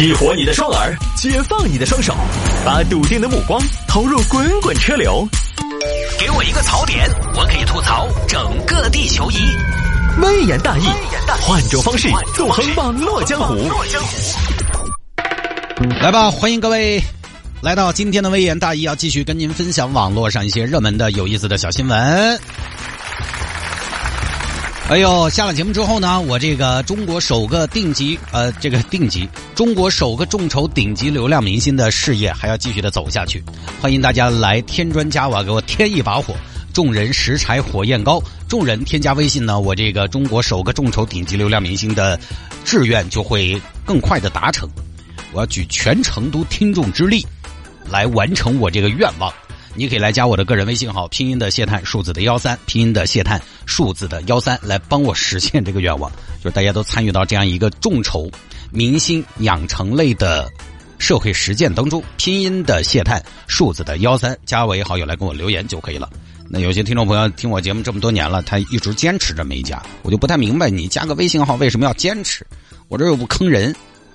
激活你的双耳，解放你的双手，把笃定的目光投入滚滚车流。给我一个槽点，我可以吐槽整个地球仪。微言大义，换种方式纵横网络江湖。来吧，欢迎各位来到今天的微言大义，要继续跟您分享网络上一些热门的、有意思的小新闻。哎呦，下了节目之后呢，我这个中国首个定级呃，这个定级中国首个众筹顶级流量明星的事业还要继续的走下去。欢迎大家来添砖加瓦，给我添一把火。众人拾柴火焰高，众人添加微信呢，我这个中国首个众筹顶级流量明星的志愿就会更快的达成。我要举全成都听众之力来完成我这个愿望。你可以来加我的个人微信号，拼音的谢探，数字的幺三，拼音的谢探，数字的幺三，来帮我实现这个愿望。就是大家都参与到这样一个众筹明星养成类的社会实践当中，拼音的谢探，数字的幺三，加为好友来跟我留言就可以了。那有些听众朋友听我节目这么多年了，他一直坚持着没加，我就不太明白，你加个微信号为什么要坚持？我这又不坑人，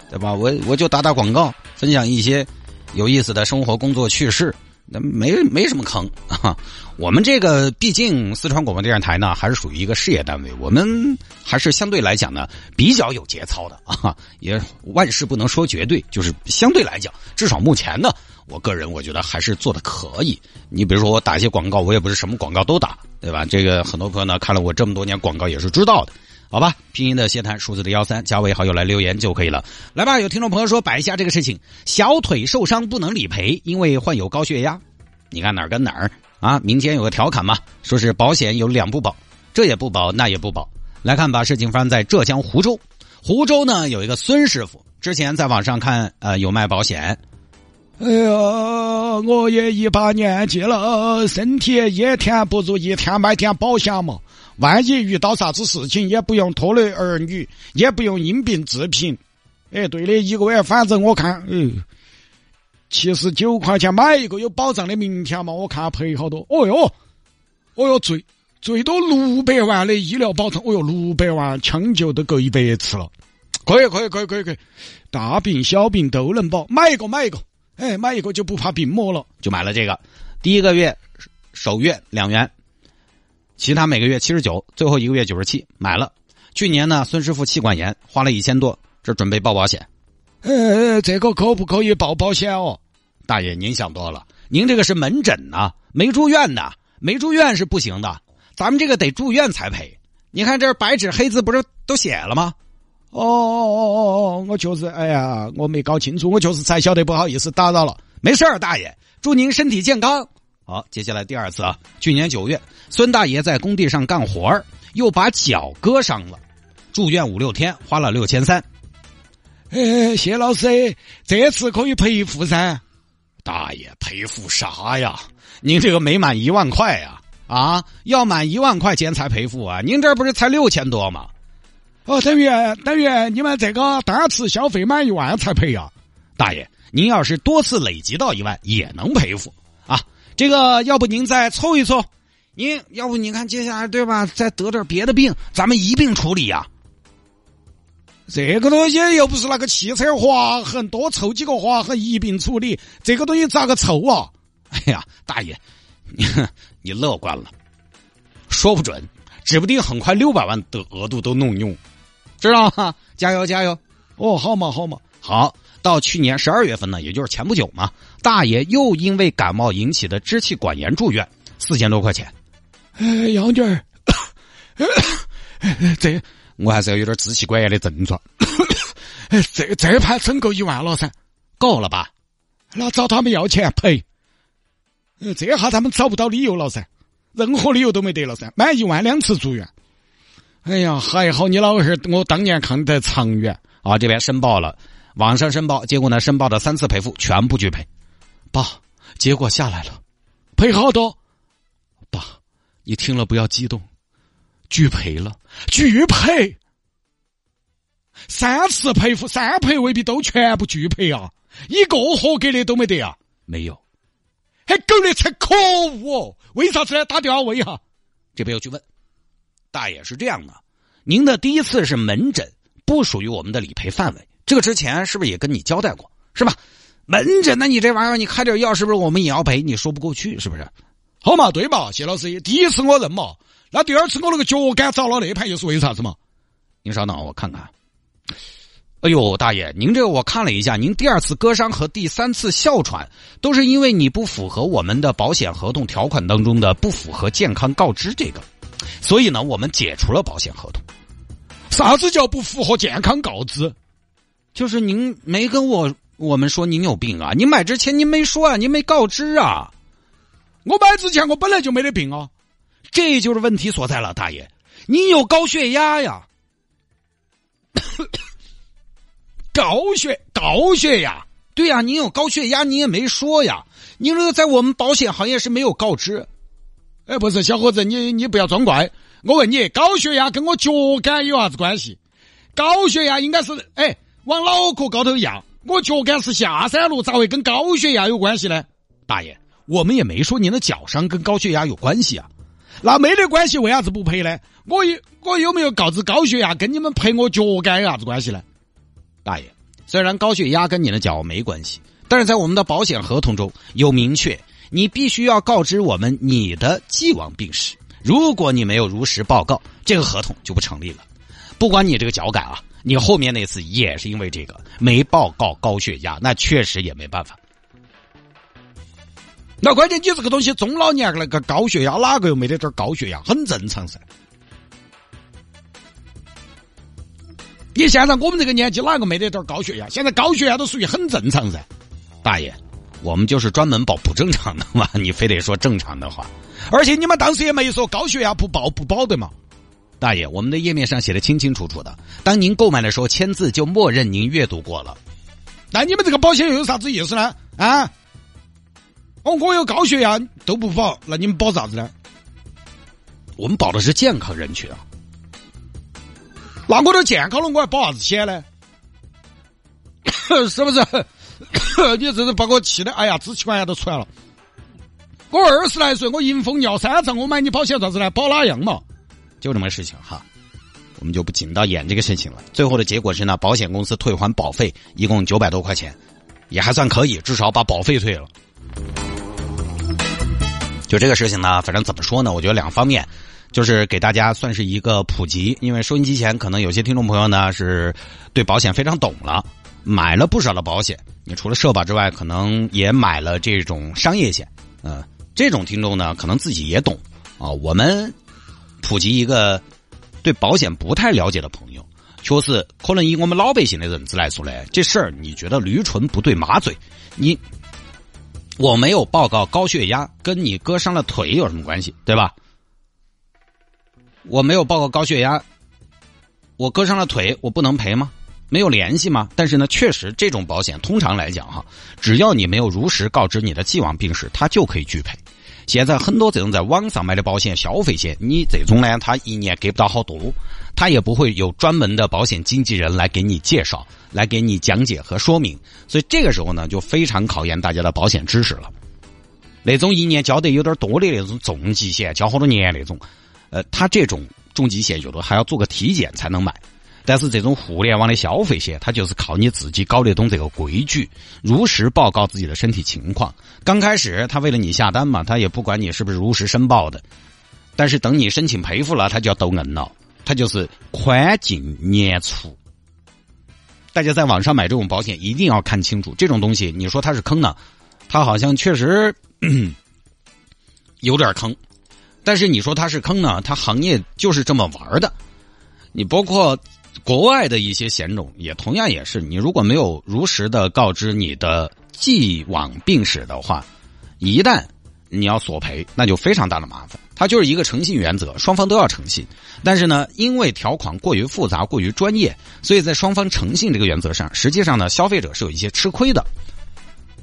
对吧？我我就打打广告，分享一些有意思的生活、工作趣事。那没没什么坑啊！我们这个毕竟四川广播电视台呢，还是属于一个事业单位，我们还是相对来讲呢比较有节操的啊。也万事不能说绝对，就是相对来讲，至少目前呢，我个人我觉得还是做的可以。你比如说我打一些广告，我也不是什么广告都打，对吧？这个很多朋友呢看了我这么多年广告也是知道的。好吧，拼音的谢谈，数字的幺三，加为好友来留言就可以了。来吧，有听众朋友说摆一下这个事情，小腿受伤不能理赔，因为患有高血压。你看哪儿跟哪儿啊？民间有个调侃嘛，说是保险有两不保，这也不保，那也不保。来看吧，事情发生在浙江湖州。湖州呢有一个孙师傅，之前在网上看呃有卖保险。哎呀，我也一把年纪了，身体一天不如一天买点保险嘛。万一遇到啥子事情，也不用拖累儿女，也不用因病致贫。哎，对的，一个月反正我看，哎，七十九块钱买一个有保障的明天嘛，我看赔好多。哦哟，哦哟，最最多六百万的医疗保障，哦哟，六百万抢救都够一百次了。可以，可以，可以，可以，可以，大病小病都能保，买一个，买一个，哎，买一个就不怕病魔了，就买了这个。第一个月首月两元。其他每个月七十九，最后一个月九十七，买了。去年呢，孙师傅气管炎，花了一千多，这准备报保险。呃，这个可不可以报保险哦？大爷，您想多了，您这个是门诊呐，没住院的，没住院是不行的。咱们这个得住院才赔。你看这白纸黑字不是都写了吗？哦哦哦哦哦，我就是，哎呀，我没搞清楚，我就是才晓得，不好意思打扰了。没事儿，大爷，祝您身体健康。好，接下来第二次啊，去年九月，孙大爷在工地上干活儿，又把脚割伤了，住院五六天，花了六千三。哎，谢老师，这次可以赔付噻？大爷，赔付啥呀？您这个没满一万块呀？啊，要满一万块钱才赔付啊？您这不是才六千多吗？哦，等于等于你们这个单次消费满一万才赔呀？大爷，您要是多次累积到一万，也能赔付。这个要不您再凑一凑，您要不你看接下来对吧？再得点别的病，咱们一并处理呀。这个东西又不是那个汽车划痕，多凑几个划痕一并处理，这个东西咋个凑啊？哎呀，大爷，你 你乐观了，说不准，指不定很快六百万的额度都弄用，知道吗？加油加油！哦，好嘛好嘛，好。到去年十二月份呢，也就是前不久嘛，大爷又因为感冒引起的支气管炎住院，四千多块钱。哎，杨军儿，这我还是要有点支气管炎的症状。这这盘整够一万了噻，够了吧？那找他们要钱赔。这下他们找不到理由了噻，任何理由都没得了噻，满一万两次住院。哎呀，还好你老汉我当年看得长远啊，这边申报了。网上申报，结果呢？申报的三次赔付全部拒赔。爸，结果下来了，赔好多。爸，你听了不要激动，拒赔了，拒赔。三次赔付，三赔未必都全部拒赔啊，一个合格的都没得啊。没有，还狗的才可恶哦！为啥子呢？打电话问一下。这边要去问，大爷是这样的，您的第一次是门诊，不属于我们的理赔范围。这个之前是不是也跟你交代过，是吧？门诊那你这玩意儿你开点药，是不是我们也要赔？你说不过去，是不是？好嘛，对嘛，谢老师，第一次我认嘛，那第二次我那个脚杆着了那盘又是为啥子嘛？您稍等，我看看。哎呦，大爷，您这个我看了一下，您第二次割伤和第三次哮喘都是因为你不符合我们的保险合同条款当中的不符合健康告知这个，所以呢，我们解除了保险合同。啥子叫不符合健康告知？就是您没跟我我们说您有病啊，您买之前您没说啊，您没告知啊。我买之前我本来就没得病啊，这就是问题所在了，大爷，你有高血压呀。高血高血压，对呀，您有高血压，你也没说呀。您这个在我们保险行业是没有告知。哎，不是，小伙子，你你不要装怪。我问你，高血压跟我脚杆有啥子关系？高血压应该是哎往脑壳高头压，我脚杆是下山路，咋会跟高血压有关系呢？大爷，我们也没说您的脚伤跟高血压有关系啊。那没得关系，为啥子不赔呢？我有我有没有告知高血压跟你们赔我脚杆有啥子关系呢？大爷，虽然高血压跟你的脚没关系，但是在我们的保险合同中有明确，你必须要告知我们你的既往病史。如果你没有如实报告，这个合同就不成立了。不管你这个脚感啊，你后面那次也是因为这个没报告高血压，那确实也没办法。那关键你这个东西中老年那个高血压，哪个又没得点高血压？很正常噻。你现在我们这个年纪哪个没得点高血压？现在高血压都属于很正常噻，大爷，我们就是专门保不正常的嘛，你非得说正常的话，而且你们当时也没说高血压不保不保的嘛，大爷，我们的页面上写的清清楚楚的，当您购买的时候签字就默认您阅读过了，那你们这个保险又有啥子意思呢？啊？哦，我有高血压都不保，那你们保啥子呢？我们保的是健康人群啊。那我都健康了，我还保啥子险呢？是不是？你这是把我气的，哎呀，支气管炎都出来了。我二十来岁，我迎风尿三丈，我买你保险啥子呢？保哪样嘛？就这么个事情哈，我们就不紧到演这个事情了。最后的结果是呢，保险公司退还保费，一共九百多块钱，也还算可以，至少把保费退了。就这个事情呢，反正怎么说呢？我觉得两方面。就是给大家算是一个普及，因为收音机前可能有些听众朋友呢是对保险非常懂了，买了不少的保险。你除了社保之外，可能也买了这种商业险。嗯，这种听众呢，可能自己也懂啊。我们普及一个对保险不太了解的朋友，确实可能以我们老百姓的认知来说呢，这事儿你觉得驴唇不对马嘴。你我没有报告高血压，跟你割伤了腿有什么关系？对吧？我没有报告高血压，我割伤了腿，我不能赔吗？没有联系吗？但是呢，确实这种保险通常来讲哈，只要你没有如实告知你的既往病史，它就可以拒赔。现在很多这种在网上买的保险，消费险，你这种呢，他一年给不到好多，他也不会有专门的保险经纪人来给你介绍、来给你讲解和说明，所以这个时候呢，就非常考验大家的保险知识了。那种一年交的有点多的那种重疾险，交好多年那种。呃，他这种重疾险有的还要做个体检才能买，但是这种互联网的消费险，它就是靠你自己搞得懂这个规矩，如实报告自己的身体情况。刚开始他为了你下单嘛，他也不管你是不是如实申报的，但是等你申请赔付了，他就要抖硬了，他就是宽进严出。大家在网上买这种保险一定要看清楚，这种东西你说它是坑呢，它好像确实 有点坑。但是你说它是坑呢？它行业就是这么玩的。你包括国外的一些险种，也同样也是。你如果没有如实的告知你的既往病史的话，一旦你要索赔，那就非常大的麻烦。它就是一个诚信原则，双方都要诚信。但是呢，因为条款过于复杂、过于专业，所以在双方诚信这个原则上，实际上呢，消费者是有一些吃亏的，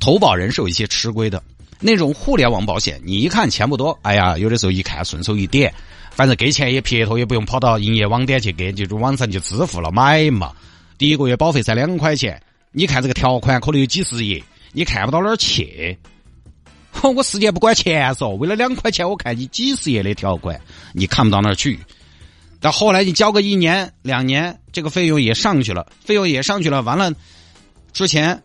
投保人是有一些吃亏的。那种互联网保险，你一看钱不多，哎呀，有的时候一看顺手一点，反正给钱也撇脱，也不用跑到营业网点去给，就是网上就支付了买嘛。第一个月保费才两块钱，你看这个条款可能有几十页，你看不到哪儿去。我时间不管钱嗦，为了两块钱，我看你几十页的条款，你看不到哪儿去。到后来你交个一年两年，这个费用也上去了，费用也上去了，完了之前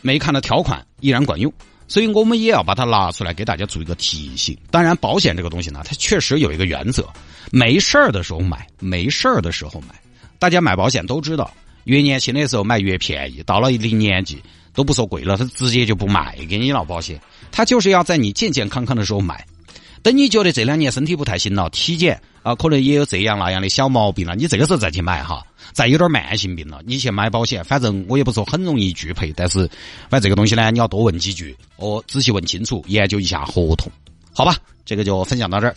没看到条款依然管用，所以我们也要把它拿出来给大家做一个提醒。当然，保险这个东西呢，它确实有一个原则，没事儿的时候买，没事儿的时候买。大家买保险都知道，越年轻的时候买越便宜，到了一定年纪都不说贵了，他直接就不卖给你了保险，他就是要在你健健康康的时候买。等你觉得这两年身体不太行了，体检啊，可能也有这样那样的小毛病了，你这个时候再去买哈，再有点慢性病了，你去买保险，反正我也不说很容易拒赔，但是反正这个东西呢，你要多问几句，哦，仔细问清楚，研究一下合同，好吧，这个就分享到这儿。